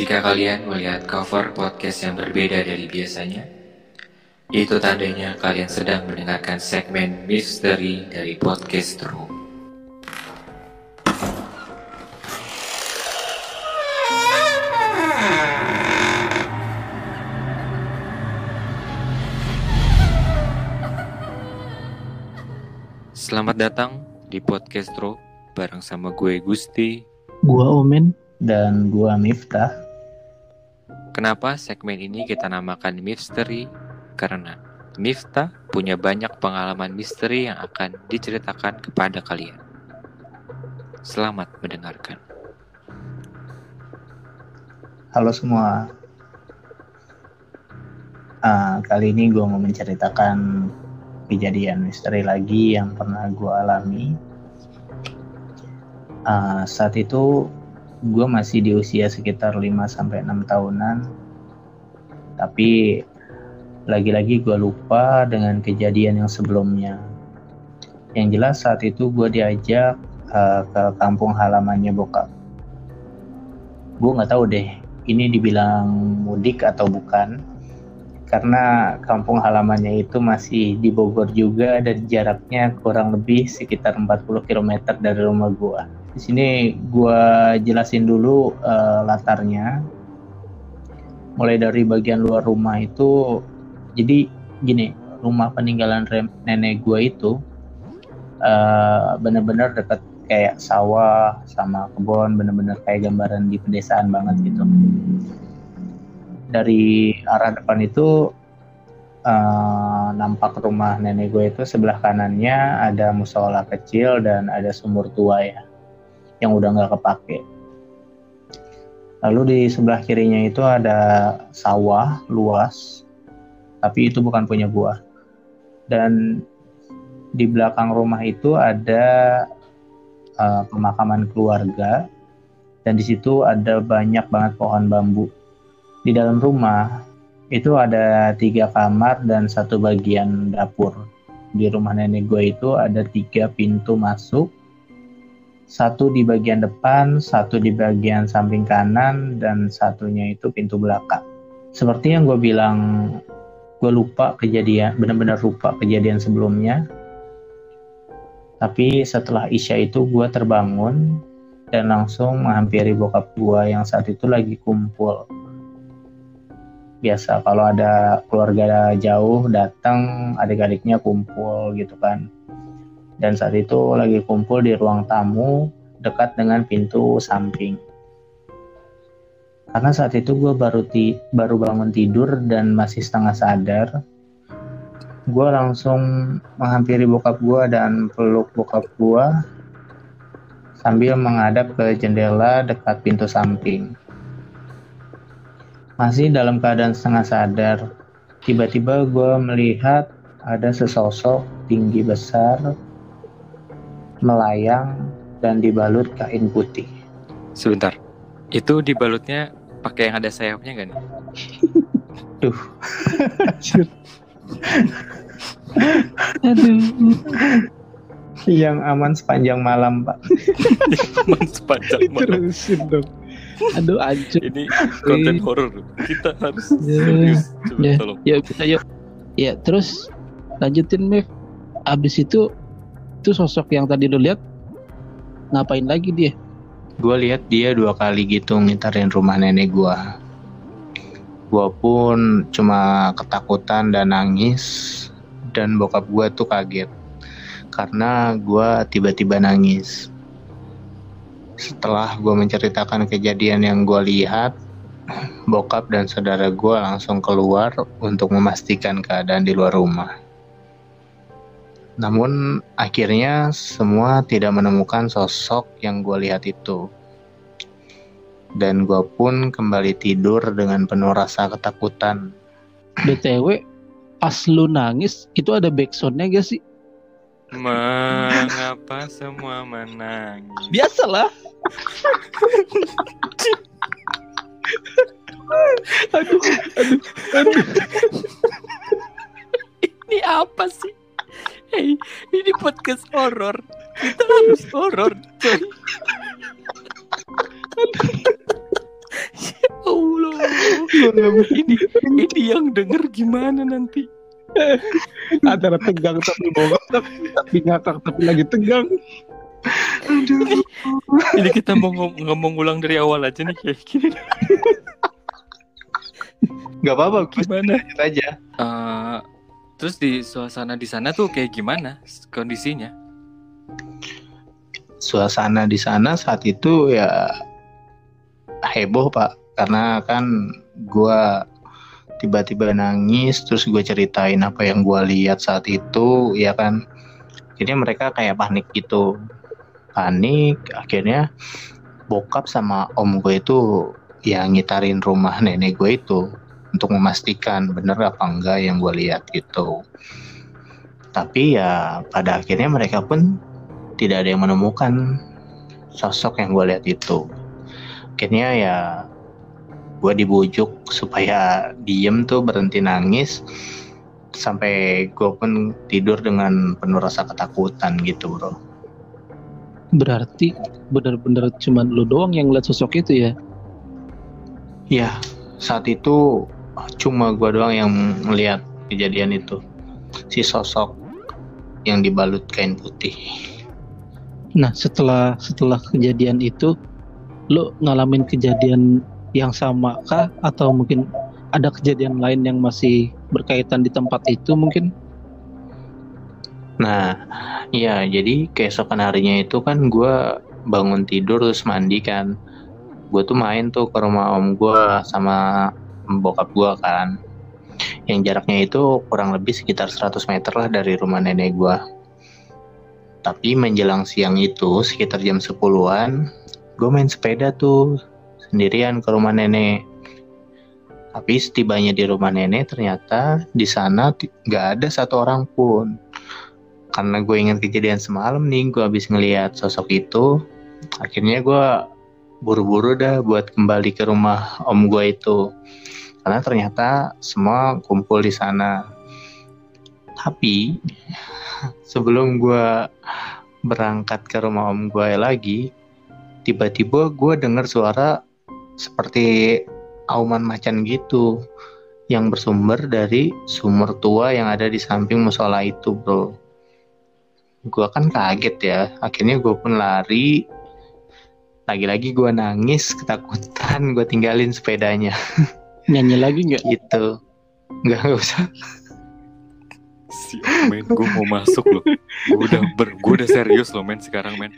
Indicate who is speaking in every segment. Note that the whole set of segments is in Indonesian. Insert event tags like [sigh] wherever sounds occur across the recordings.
Speaker 1: Jika kalian melihat cover podcast yang berbeda dari biasanya, itu tandanya kalian sedang mendengarkan segmen misteri dari podcast Room. Selamat datang di podcast Ro bareng sama gue Gusti.
Speaker 2: Gua Omen.
Speaker 3: dan gua Miftah.
Speaker 1: Kenapa segmen ini kita namakan misteri? Karena Miftah punya banyak pengalaman misteri yang akan diceritakan kepada kalian. Selamat mendengarkan.
Speaker 3: Halo semua. Ah, kali ini gua mau menceritakan kejadian misteri lagi yang pernah gua alami. Ah, saat itu gue masih di usia sekitar 5-6 tahunan. Tapi lagi-lagi gue lupa dengan kejadian yang sebelumnya. Yang jelas saat itu gue diajak uh, ke kampung halamannya bokap. Gue nggak tahu deh, ini dibilang mudik atau bukan. Karena kampung halamannya itu masih di Bogor juga dan jaraknya kurang lebih sekitar 40 km dari rumah gue. Di sini gue jelasin dulu uh, latarnya. Mulai dari bagian luar rumah itu, jadi gini, rumah peninggalan nenek gue itu uh, bener-bener dekat kayak sawah sama kebun, bener-bener kayak gambaran di pedesaan banget gitu. Dari arah depan itu uh, nampak rumah nenek gue itu sebelah kanannya ada musola kecil dan ada sumur tua ya yang udah nggak kepake. Lalu di sebelah kirinya itu ada sawah luas, tapi itu bukan punya gua. Dan di belakang rumah itu ada uh, pemakaman keluarga, dan di situ ada banyak banget pohon bambu. Di dalam rumah itu ada tiga kamar dan satu bagian dapur. Di rumah nenek gue itu ada tiga pintu masuk satu di bagian depan, satu di bagian samping kanan, dan satunya itu pintu belakang. Seperti yang gue bilang, gue lupa kejadian, benar-benar lupa kejadian sebelumnya. Tapi setelah Isya itu gue terbangun dan langsung menghampiri bokap gue yang saat itu lagi kumpul. Biasa kalau ada keluarga jauh datang, adik-adiknya kumpul gitu kan dan saat itu lagi kumpul di ruang tamu dekat dengan pintu samping. Karena saat itu gue baru baru bangun tidur dan masih setengah sadar, gue langsung menghampiri bokap gue dan peluk bokap gue sambil menghadap ke jendela dekat pintu samping. Masih dalam keadaan setengah sadar, tiba-tiba gue melihat ada sesosok tinggi besar melayang dan dibalut kain putih.
Speaker 1: Sebentar, itu dibalutnya pakai yang ada sayapnya gak nih? [laughs]
Speaker 3: Duh. [laughs]
Speaker 2: Aduh.
Speaker 3: Yang aman sepanjang malam, Pak. [laughs]
Speaker 1: Aman sepanjang malam.
Speaker 2: Terusin dong. Aduh, anjir.
Speaker 1: Ini konten horor. Kita harus
Speaker 2: Ya.
Speaker 1: serius. Coba
Speaker 2: Ya,
Speaker 1: tolong.
Speaker 2: ya kita yuk. Ya, terus lanjutin, Mev. Abis itu itu sosok yang tadi lu lihat ngapain lagi dia?
Speaker 3: Gue lihat dia dua kali gitu ngitarin rumah nenek gue. Gue pun cuma ketakutan dan nangis dan bokap gue tuh kaget karena gue tiba-tiba nangis. Setelah gue menceritakan kejadian yang gue lihat, bokap dan saudara gue langsung keluar untuk memastikan keadaan di luar rumah. Namun akhirnya semua tidak menemukan sosok yang gue lihat itu. Dan gue pun kembali tidur dengan penuh rasa ketakutan. [clears throat]
Speaker 2: BTW pas lu nangis itu ada backsoundnya gak sih?
Speaker 1: Mengapa semua menangis?
Speaker 2: Biasalah. [laughs] aduh, aduh, aduh.
Speaker 1: Ini apa sih? Hei, ini podcast horor. Kita harus horor, coy. ya ini ini yang denger gimana nanti
Speaker 2: antara tegang tapi bongkar tapi, ngakak tapi lagi tegang
Speaker 3: Aduh.
Speaker 1: ini kita mau ngom- ngomong ulang dari awal aja nih kayak gini
Speaker 3: Gak apa-apa,
Speaker 1: gimana
Speaker 3: Lanjut aja.
Speaker 1: Eh, terus di suasana di sana tuh kayak gimana kondisinya
Speaker 3: Suasana di sana saat itu ya heboh, Pak. Karena kan gua tiba-tiba nangis, terus gue ceritain apa yang gua lihat saat itu, ya kan. Akhirnya mereka kayak panik gitu. Panik, akhirnya bokap sama om gue itu ya ngitarin rumah nenek gue itu untuk memastikan bener apa enggak yang gue lihat gitu. Tapi ya pada akhirnya mereka pun tidak ada yang menemukan sosok yang gue lihat itu. Akhirnya ya gue dibujuk supaya diem tuh berhenti nangis sampai gue pun tidur dengan penuh rasa ketakutan gitu bro.
Speaker 2: berarti benar-benar cuman lu doang yang ngeliat sosok itu ya
Speaker 3: Ya saat itu cuma gue doang yang melihat kejadian itu si sosok yang dibalut kain putih.
Speaker 2: nah setelah setelah kejadian itu lu ngalamin kejadian yang sama kah atau mungkin ada kejadian lain yang masih berkaitan di tempat itu mungkin
Speaker 3: Nah, ya jadi keesokan harinya itu kan gue bangun tidur terus mandi kan. Gue tuh main tuh ke rumah om gue sama bokap gue kan. Yang jaraknya itu kurang lebih sekitar 100 meter lah dari rumah nenek gue. Tapi menjelang siang itu sekitar jam 10-an, gue main sepeda tuh sendirian ke rumah nenek. Tapi setibanya di rumah nenek ternyata di sana nggak ada satu orang pun karena gue ingat kejadian semalam nih gue habis ngelihat sosok itu akhirnya gue buru-buru dah buat kembali ke rumah om gue itu. Karena ternyata semua kumpul di sana. Tapi [laughs] sebelum gue berangkat ke rumah om gue lagi tiba-tiba gue dengar suara seperti auman macan gitu yang bersumber dari sumur tua yang ada di samping musola itu bro. Gue kan kaget ya. Akhirnya gue pun lari lagi-lagi gue nangis ketakutan gue tinggalin sepedanya. [laughs]
Speaker 2: Nyanyi lagi nggak?
Speaker 3: Gitu. Nggak nggak usah.
Speaker 1: Si men gue mau masuk loh. Gue udah ber gue udah serius loh men sekarang men.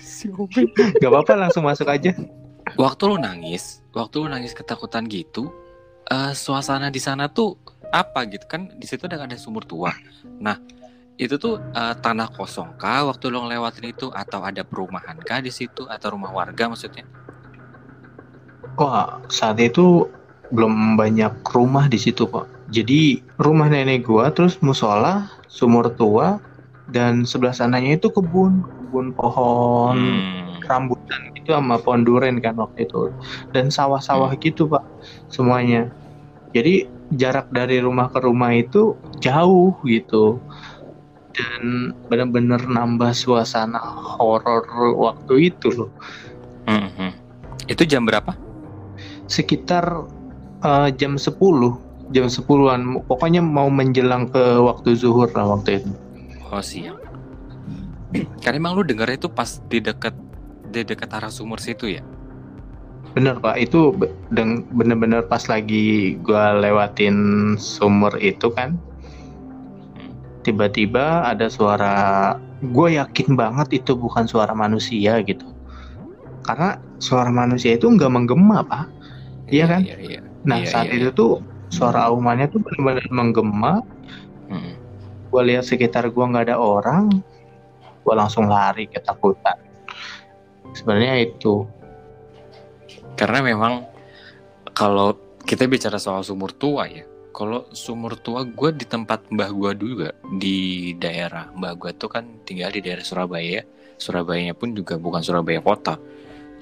Speaker 1: Si Omen.
Speaker 3: Nggak apa-apa langsung masuk aja.
Speaker 1: Waktu lu nangis waktu lu nangis ketakutan gitu eh suasana di sana tuh apa gitu? Kan di situ ada ada sumur tua. Nah itu tuh eh, tanah kosong kah waktu lo ngelewatin itu? Atau ada perumahan kah di situ? Atau rumah warga maksudnya?
Speaker 3: Wah saat itu belum banyak rumah di situ pak. Jadi rumah nenek gua terus musola sumur tua dan sebelah sananya itu kebun. Kebun pohon
Speaker 1: Hmm.
Speaker 3: rambutan gitu sama pohon duren kan waktu itu. Dan sawah-sawah gitu pak semuanya. Jadi jarak dari rumah ke rumah itu jauh gitu dan benar-benar nambah suasana horor waktu itu loh.
Speaker 1: Hmm, hmm. itu jam berapa?
Speaker 3: Sekitar eh, jam 10 jam 10-an pokoknya mau menjelang ke waktu zuhur lah waktu itu.
Speaker 1: Oh siang [clears throat] karena emang lu denger itu pas di dekat di dekat arah sumur situ ya?
Speaker 3: Bener pak, itu bener-bener pas lagi gua lewatin sumur itu kan, tiba-tiba ada suara, gue yakin banget itu bukan suara manusia gitu, karena suara manusia itu nggak menggema pak. Iya kan?
Speaker 1: iya, iya.
Speaker 3: Nah
Speaker 1: Iya,
Speaker 3: saat
Speaker 1: iya,
Speaker 3: itu tuh suara aumannya tuh benar-benar menggema.
Speaker 1: Hmm.
Speaker 3: Gue lihat sekitar gua nggak ada orang, gue langsung lari ketakutan. Sebenarnya itu
Speaker 1: Karena memang kalau kita bicara soal sumur tua ya, kalau sumur tua gue di tempat mbah gue juga di daerah mbah gue tuh kan tinggal di daerah Surabaya. Surabayanya pun juga bukan Surabaya kota,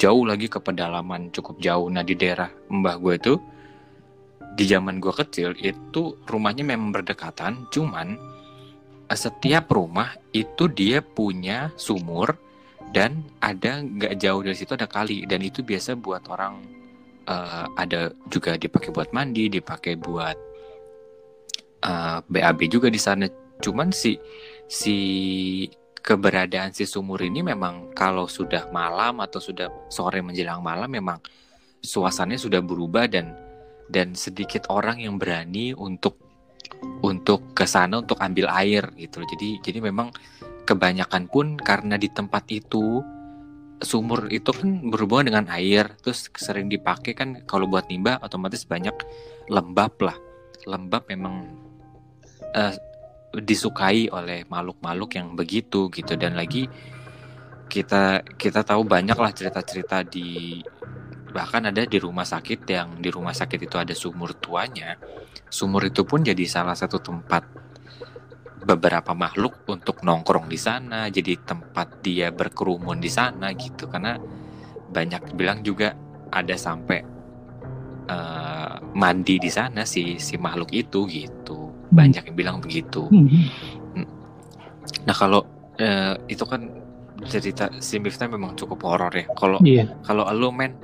Speaker 1: jauh lagi ke pedalaman cukup jauh. Nah di daerah mbah gue tuh di zaman gue kecil itu rumahnya memang berdekatan, cuman eh, setiap rumah itu dia punya sumur dan ada nggak jauh dari situ ada kali dan itu biasa buat orang uh, ada juga dipakai buat mandi, dipakai buat uh, eh, BAB juga di sana. Cuman si si keberadaan si sumur ini memang kalau sudah malam atau sudah sore menjelang malam memang suasananya sudah berubah dan dan sedikit orang yang berani untuk untuk ke sana untuk ambil air gitu Jadi jadi memang kebanyakan pun karena di tempat itu sumur itu kan berhubungan dengan air terus sering dipakai kan kalau buat nimba otomatis banyak lembab lah lembab memang uh, disukai oleh makhluk-makhluk yang begitu gitu. Dan lagi kita kita tahu banyak lah cerita-cerita di bahkan ada di rumah sakit yang di rumah sakit itu ada sumur tuanya. Sumur itu pun jadi salah satu tempat beberapa makhluk untuk nongkrong di sana jadi tempat dia berkerumun di sana gitu. Karena banyak bilang juga ada sampai uh, mandi di sana si si makhluk itu gitu banyak yang bilang begitu. Hmm. nah kalau uh, itu kan cerita si Miftah memang cukup horor ya. Kalau yeah. kalau lo men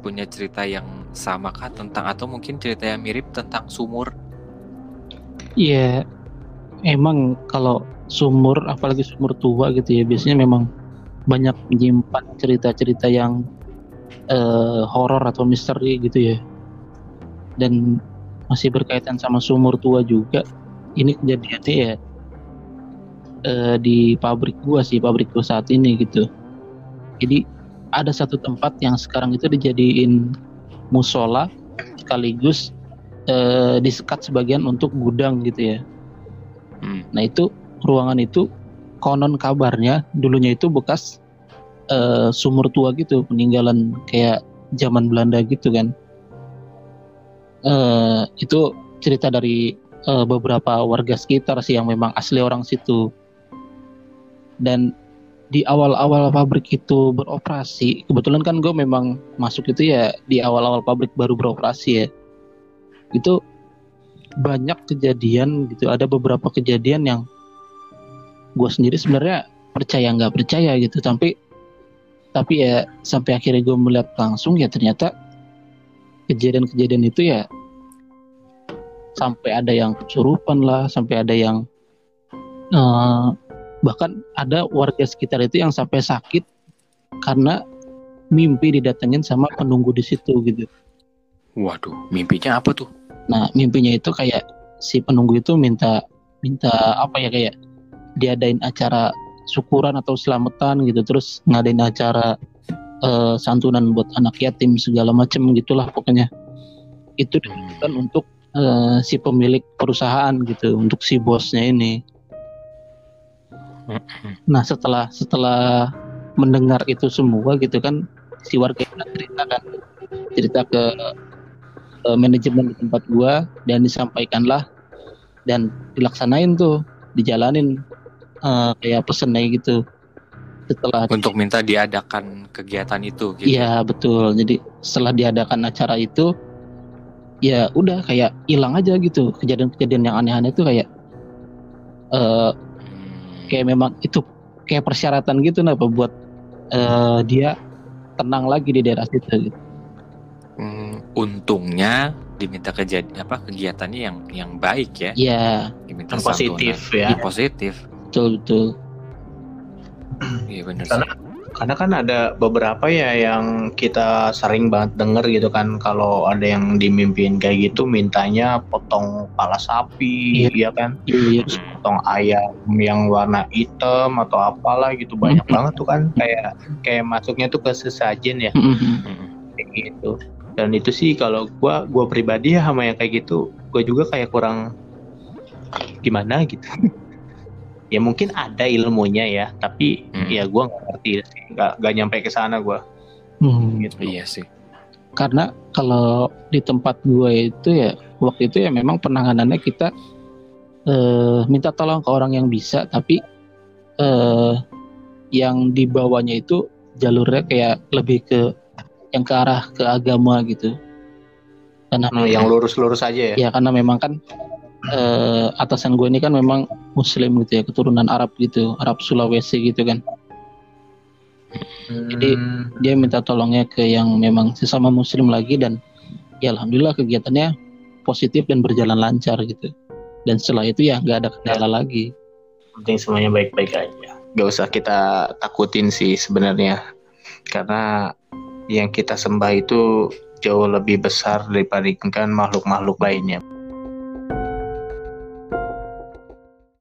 Speaker 1: punya cerita yang sama kah tentang atau mungkin cerita yang mirip tentang sumur?
Speaker 2: Iya yeah, emang kalau sumur apalagi sumur tua gitu ya biasanya memang banyak menyimpan cerita-cerita yang uh, horor atau misteri gitu ya. Dan masih berkaitan sama sumur tua juga ini kejadiannya ya uh, di pabrik gua sih pabrik gua saat ini gitu. Jadi ada satu tempat yang sekarang itu dijadiin musola sekaligus uh, disekat sebagian untuk gudang gitu ya. Hmm. nah itu ruangan itu konon kabarnya dulunya itu bekas uh, sumur tua gitu peninggalan kayak zaman Belanda gitu kan uh, itu cerita dari uh, beberapa warga sekitar sih yang memang asli orang situ. Dan di awal-awal pabrik itu beroperasi kebetulan kan gue memang masuk itu ya di awal-awal pabrik baru beroperasi ya. Itu banyak kejadian gitu ada beberapa kejadian yang gue sendiri sebenarnya percaya nggak percaya gitu. Tapi tapi ya sampai akhirnya gue melihat langsung ya ternyata kejadian-kejadian itu ya sampai ada yang kesurupan lah sampai ada yang uh, bahkan ada warga sekitar itu yang sampai sakit karena mimpi didatengin sama penunggu di situ gitu.
Speaker 1: Waduh, mimpinya apa tuh?
Speaker 2: Nah, mimpinya itu kayak si penunggu itu minta minta apa ya kayak diadain acara syukuran atau selamatan gitu, terus ngadain acara uh, santunan buat anak yatim segala macem gitulah pokoknya. Itu hmm. untuk uh, si pemilik perusahaan gitu untuk si bosnya ini. Nah setelah setelah mendengar itu semua gitu kan si warga itu cerita kan cerita ke uh, manajemen di tempat gua dan disampaikanlah dan dilaksanain tuh dijalanin uh, kayak pesennya gitu
Speaker 1: setelah untuk minta diadakan kegiatan itu
Speaker 2: gitu. Iya betul. Jadi setelah diadakan acara itu ya udah kayak hilang aja gitu kejadian-kejadian yang aneh-aneh itu kayak uh, kayak memang itu kayak persyaratan gitu napa buat uh, dia tenang lagi di daerah situ gitu.
Speaker 1: Hmm, untungnya diminta kejadian apa kegiatannya yang yang baik ya.
Speaker 2: Iya.
Speaker 3: Diminta positif ya.
Speaker 1: Positif.
Speaker 2: Betul betul.
Speaker 1: Iya benar.
Speaker 3: Karena karena kan ada beberapa ya yang kita sering banget denger gitu kan kalau ada yang dimimpin kayak gitu mintanya potong kepala sapi iya. ya kan iya. terus potong ayam yang warna hitam atau apalah gitu banyak mm-hmm. banget tuh kan kayak kayak masuknya tuh ke sesajen ya mm-hmm. kayak gitu dan itu sih kalau gua gua pribadi ya sama yang kayak gitu gua juga kayak kurang gimana gitu [laughs] ya mungkin ada ilmunya ya tapi hmm. ya gue nggak ngerti nggak nggak nyampe ke sana gue
Speaker 1: hmm. gitu. Iya sih.
Speaker 2: Karena kalau di tempat gue itu ya waktu itu ya memang penanganannya kita uh, minta tolong ke orang yang bisa tapi uh, yang dibawanya itu jalurnya kayak lebih ke yang ke arah ke agama gitu.
Speaker 3: Karena hmm, yang lurus-lurus aja ya?
Speaker 2: Ya karena memang kan uh, atasan gue ini kan memang muslim gitu ya keturunan Arab gitu Arab Sulawesi gitu kan Jadi dia minta tolongnya ke yang memang sesama muslim lagi dan ya alhamdulillah kegiatannya positif dan berjalan lancar gitu. Dan setelah itu ya nggak ada kendala lagi.
Speaker 3: penting semuanya baik-baik aja. Gak usah kita takutin sih sebenarnya. Karena yang kita sembah itu jauh lebih besar dibandingkan makhluk-makhluk lainnya.